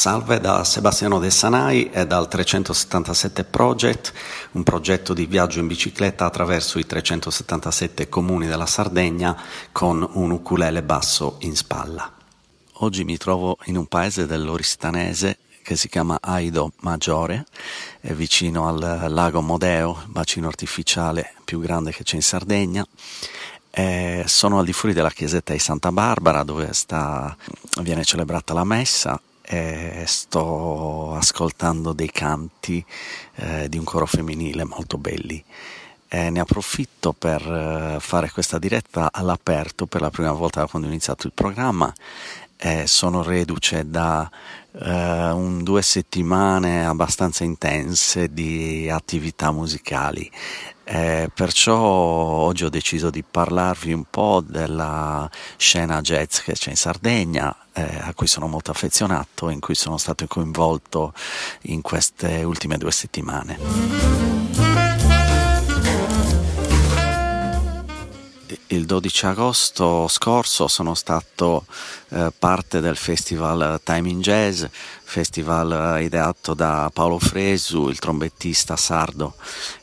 Salve da Sebastiano De Sanai e dal 377 Project, un progetto di viaggio in bicicletta attraverso i 377 comuni della Sardegna con un ukulele basso in spalla. Oggi mi trovo in un paese dell'Oristanese che si chiama Aido Maggiore, è vicino al lago Modeo, bacino artificiale più grande che c'è in Sardegna. E sono al di fuori della chiesetta di Santa Barbara dove sta, viene celebrata la messa e sto ascoltando dei canti eh, di un coro femminile molto belli. E ne approfitto per eh, fare questa diretta all'aperto per la prima volta da quando ho iniziato il programma. Eh, sono reduce da eh, un due settimane abbastanza intense di attività musicali. Eh, perciò oggi ho deciso di parlarvi un po' della scena jazz che c'è in Sardegna, eh, a cui sono molto affezionato e in cui sono stato coinvolto in queste ultime due settimane. Il 12 agosto scorso sono stato eh, parte del festival Time in Jazz, festival eh, ideato da Paolo Fresu, il trombettista sardo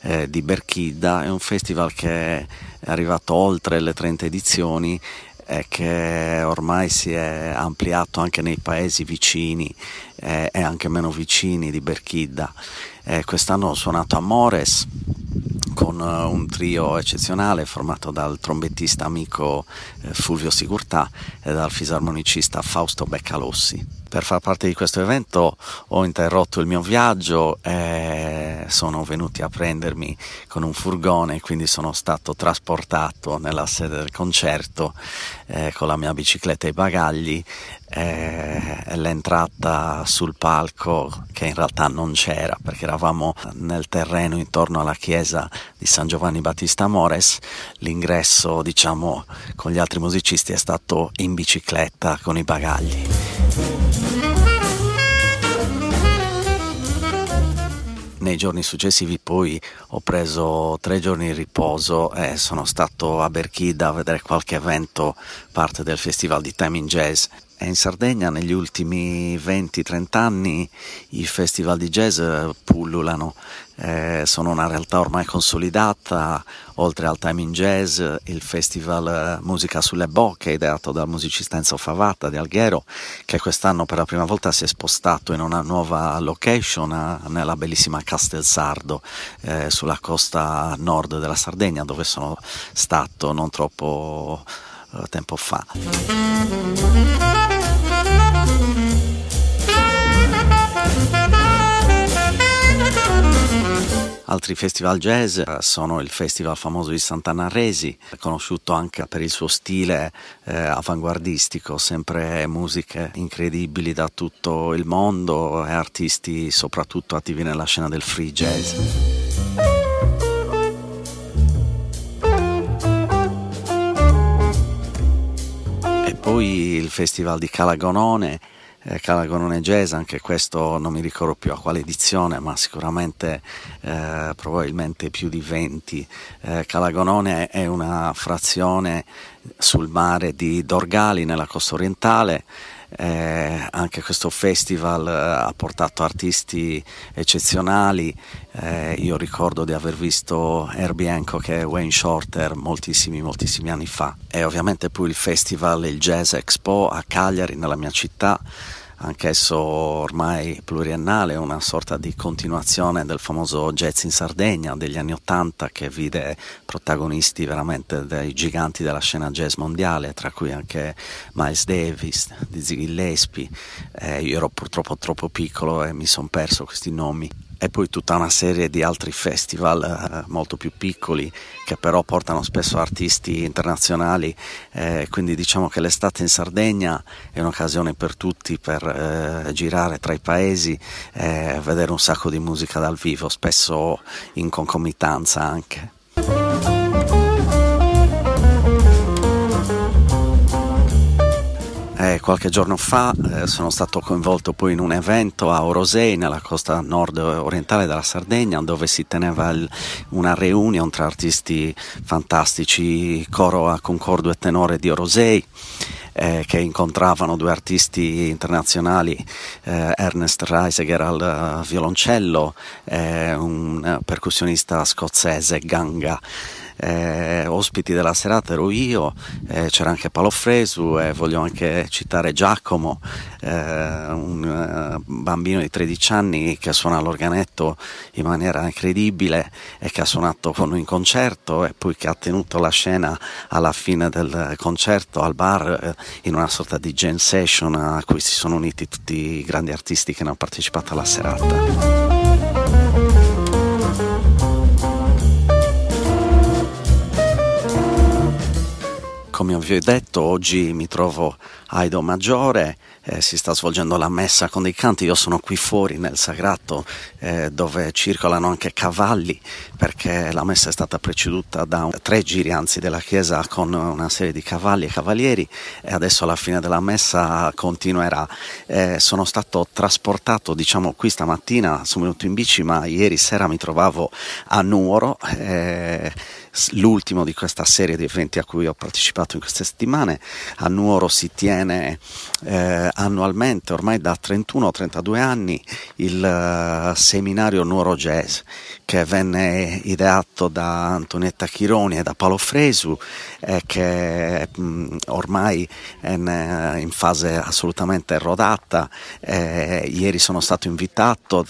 eh, di Berchida, è un festival che è arrivato oltre le 30 edizioni e che ormai si è ampliato anche nei paesi vicini eh, e anche meno vicini di Berchida. Eh, quest'anno ho suonato a Mores con eh, un trio eccezionale formato dal trombettista amico eh, Fulvio Sigurtà e dal fisarmonicista Fausto Beccalossi. Per far parte di questo evento ho interrotto il mio viaggio e sono venuti a prendermi con un furgone, quindi sono stato trasportato nella sede del concerto eh, con la mia bicicletta e i bagagli e l'entrata sul palco che in realtà non c'era perché eravamo nel terreno intorno alla chiesa di San Giovanni Battista Mores l'ingresso diciamo con gli altri musicisti è stato in bicicletta con i bagagli. Nei giorni successivi poi ho preso tre giorni di riposo e sono stato a Berchida a vedere qualche evento parte del festival di Time in Jazz in Sardegna negli ultimi 20-30 anni i festival di jazz pullulano, eh, sono una realtà ormai consolidata, oltre al Time in Jazz, il festival Musica sulle Bocche, ideato dal musicista Enzo Favata di Alghero, che quest'anno per la prima volta si è spostato in una nuova location a, nella bellissima Castelsardo, eh, sulla costa nord della Sardegna, dove sono stato non troppo eh, tempo fa. Altri festival jazz eh, sono il festival famoso di Sant'Anna-Resi, conosciuto anche per il suo stile eh, avanguardistico, sempre musiche incredibili da tutto il mondo e artisti soprattutto attivi nella scena del free jazz. E poi il festival di Calagonone eh, Calagonone Jazz, anche questo non mi ricordo più a quale edizione, ma sicuramente eh, probabilmente più di 20. Eh, Calagonone è una frazione sul mare di Dorgali nella costa orientale. Eh, anche questo festival eh, ha portato artisti eccezionali. Eh, io ricordo di aver visto Herbie Hancock e Wayne Shorter moltissimi, moltissimi anni fa. E ovviamente poi il festival, il Jazz Expo a Cagliari, nella mia città anch'esso ormai pluriennale, una sorta di continuazione del famoso jazz in Sardegna degli anni Ottanta che vide protagonisti veramente dei giganti della scena jazz mondiale, tra cui anche Miles Davis, Dizzy Gillespie. Eh, io ero purtroppo troppo piccolo e mi sono perso questi nomi e poi tutta una serie di altri festival eh, molto più piccoli che però portano spesso artisti internazionali, eh, quindi diciamo che l'estate in Sardegna è un'occasione per tutti per eh, girare tra i paesi e vedere un sacco di musica dal vivo, spesso in concomitanza anche. Eh, qualche giorno fa eh, sono stato coinvolto poi in un evento a Orosei, nella costa nord orientale della Sardegna, dove si teneva il, una reunion tra artisti fantastici, coro a concordo e tenore di Orosei. eh, che incontravano due artisti internazionali, eh, Ernest Reisiger al violoncello, un percussionista scozzese, Ganga eh, ospiti della serata ero io, eh, c'era anche Paolo Fresu e voglio anche citare Giacomo, eh, un uh, bambino di 13 anni che suona l'organetto in maniera incredibile e che ha suonato con in concerto e poi che ha tenuto la scena alla fine del concerto al bar eh, in una sorta di jam session a cui si sono uniti tutti i grandi artisti che hanno partecipato alla serata. Come vi ho detto, oggi mi trovo a Aido Maggiore, eh, si sta svolgendo la messa con dei canti, io sono qui fuori nel sagrato eh, dove circolano anche cavalli perché la messa è stata preceduta da un, tre giri anzi della chiesa con una serie di cavalli e cavalieri e adesso alla fine della messa continuerà. Eh, sono stato trasportato diciamo qui stamattina, sono venuto in bici ma ieri sera mi trovavo a Nuoro eh, l'ultimo di questa serie di eventi a cui ho partecipato in queste settimane. A Nuoro si tiene eh, annualmente, ormai da 31 o 32 anni, il uh, seminario Nuoro Jazz che venne ideato da Antonietta Chironi e da Paolo Fresu e che mh, mm, ormai è in, in, fase assolutamente rodata. Eh, ieri sono stato invitato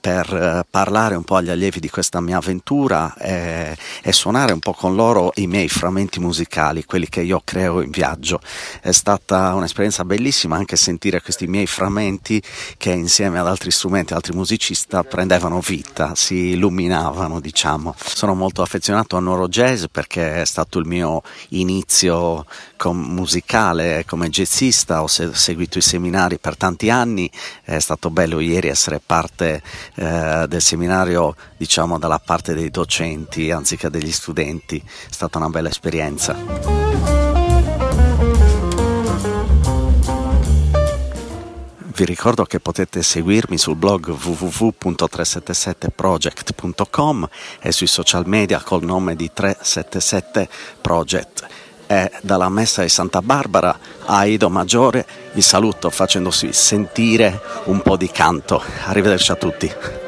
per uh, parlare un po' agli allievi di questa mia avventura eh, e suonare un po' con loro i miei frammenti musicali, quelli che io creo in viaggio. È stata un'esperienza bellissima anche sentire questi miei frammenti che insieme ad altri strumenti, altri musicisti prendevano vita, si illuminavano, diciamo. Sono molto affezionato a Noro Jazz perché è stato il mio inizio musicale come jazzista, ho seguito i seminari per tanti anni, è stato bello ieri essere parte eh, del seminario, diciamo dalla parte dei docenti anziché degli studenti studenti, è stata una bella esperienza. Vi ricordo che potete seguirmi sul blog www.377project.com e sui social media col nome di 377 Project. E dalla messa di Santa Barbara a Ido Maggiore vi saluto facendosi sentire un po' di canto. Arrivederci a tutti.